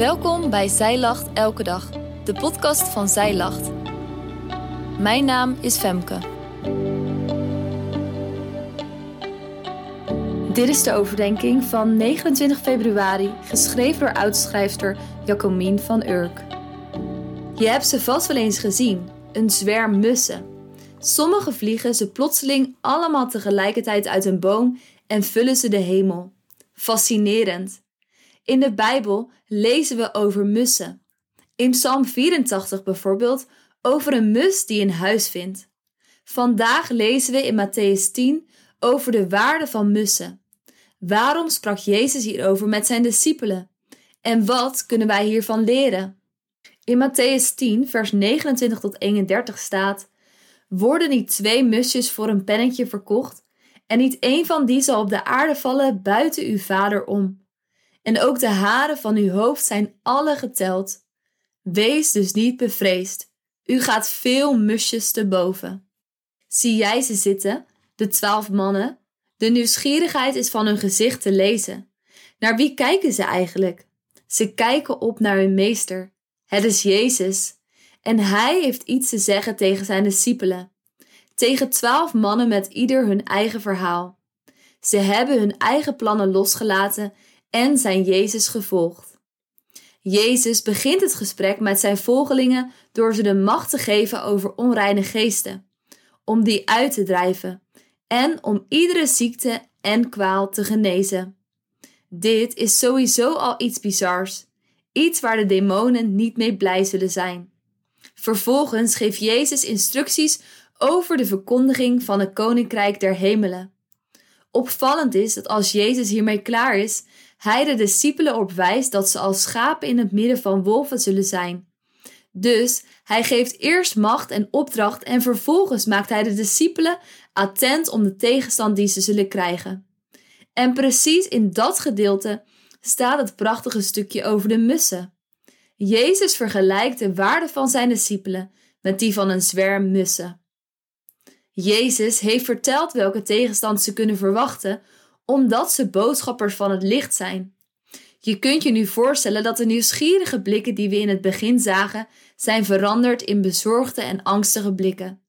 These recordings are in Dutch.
Welkom bij Zij Lacht Elke Dag, de podcast van Zij Lacht. Mijn naam is Femke. Dit is de overdenking van 29 februari, geschreven door oudschrijfster Jacomien van Urk. Je hebt ze vast wel eens gezien, een zwerm mussen. Sommige vliegen ze plotseling allemaal tegelijkertijd uit een boom en vullen ze de hemel. Fascinerend. In de Bijbel lezen we over mussen. In Psalm 84 bijvoorbeeld over een mus die een huis vindt. Vandaag lezen we in Matthäus 10 over de waarde van mussen. Waarom sprak Jezus hierover met zijn discipelen? En wat kunnen wij hiervan leren? In Matthäus 10, vers 29 tot 31 staat: Worden niet twee musjes voor een pennetje verkocht? En niet één van die zal op de aarde vallen buiten uw vader om. En ook de haren van uw hoofd zijn alle geteld. Wees dus niet bevreesd. U gaat veel musjes te boven. Zie jij ze zitten, de twaalf mannen? De nieuwsgierigheid is van hun gezicht te lezen. Naar wie kijken ze eigenlijk? Ze kijken op naar hun meester. Het is Jezus. En hij heeft iets te zeggen tegen zijn discipelen. Tegen twaalf mannen met ieder hun eigen verhaal. Ze hebben hun eigen plannen losgelaten en zijn Jezus gevolgd. Jezus begint het gesprek met zijn volgelingen door ze de macht te geven over onreine geesten, om die uit te drijven en om iedere ziekte en kwaal te genezen. Dit is sowieso al iets bizars, iets waar de demonen niet mee blij zullen zijn. Vervolgens geeft Jezus instructies over de verkondiging van het koninkrijk der hemelen. Opvallend is dat als Jezus hiermee klaar is, hij de discipelen op wijst dat ze als schapen in het midden van wolven zullen zijn. Dus hij geeft eerst macht en opdracht en vervolgens maakt hij de discipelen attent om de tegenstand die ze zullen krijgen. En precies in dat gedeelte staat het prachtige stukje over de mussen. Jezus vergelijkt de waarde van zijn discipelen met die van een zwerm mussen. Jezus heeft verteld welke tegenstand ze kunnen verwachten omdat ze boodschappers van het licht zijn. Je kunt je nu voorstellen dat de nieuwsgierige blikken die we in het begin zagen, zijn veranderd in bezorgde en angstige blikken.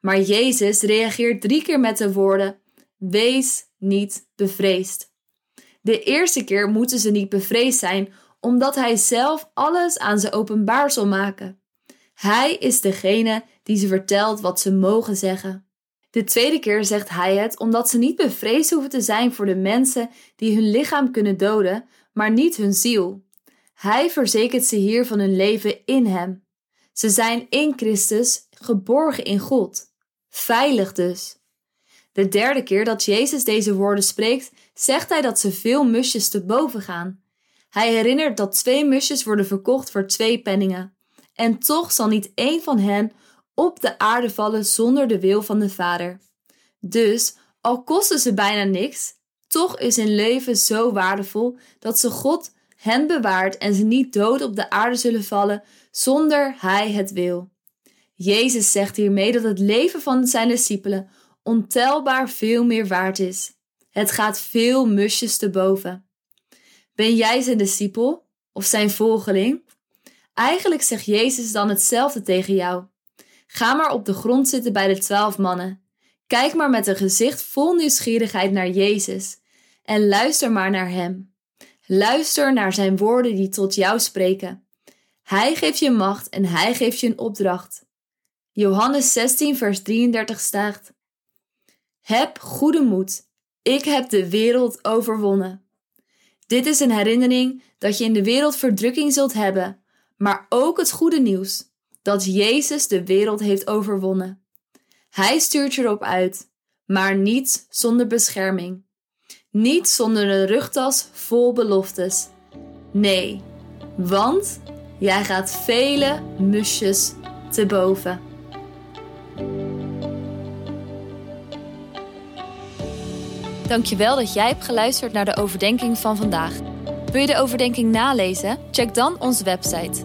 Maar Jezus reageert drie keer met de woorden: Wees niet bevreesd. De eerste keer moeten ze niet bevreesd zijn, omdat Hij zelf alles aan ze openbaar zal maken. Hij is degene die ze vertelt wat ze mogen zeggen. De tweede keer zegt hij het omdat ze niet bevreesd hoeven te zijn voor de mensen die hun lichaam kunnen doden, maar niet hun ziel. Hij verzekert ze hier van hun leven in Hem. Ze zijn in Christus geborgen in God. Veilig dus. De derde keer dat Jezus deze woorden spreekt, zegt hij dat ze veel musjes te boven gaan. Hij herinnert dat twee musjes worden verkocht voor twee penningen. En toch zal niet één van hen op de aarde vallen zonder de wil van de Vader. Dus, al kosten ze bijna niks, toch is hun leven zo waardevol dat ze God hen bewaart en ze niet dood op de aarde zullen vallen zonder Hij het wil. Jezus zegt hiermee dat het leven van zijn discipelen ontelbaar veel meer waard is. Het gaat veel musjes te boven. Ben jij zijn discipel of zijn volgeling? Eigenlijk zegt Jezus dan hetzelfde tegen jou. Ga maar op de grond zitten bij de twaalf mannen. Kijk maar met een gezicht vol nieuwsgierigheid naar Jezus en luister maar naar Hem. Luister naar Zijn woorden die tot jou spreken. Hij geeft je macht en Hij geeft je een opdracht. Johannes 16, vers 33 staat: Heb goede moed, ik heb de wereld overwonnen. Dit is een herinnering dat je in de wereld verdrukking zult hebben, maar ook het goede nieuws dat Jezus de wereld heeft overwonnen. Hij stuurt je erop uit, maar niet zonder bescherming. Niet zonder een rugtas vol beloftes. Nee, want jij gaat vele musjes te boven. Dankjewel dat jij hebt geluisterd naar de overdenking van vandaag. Wil je de overdenking nalezen? Check dan onze website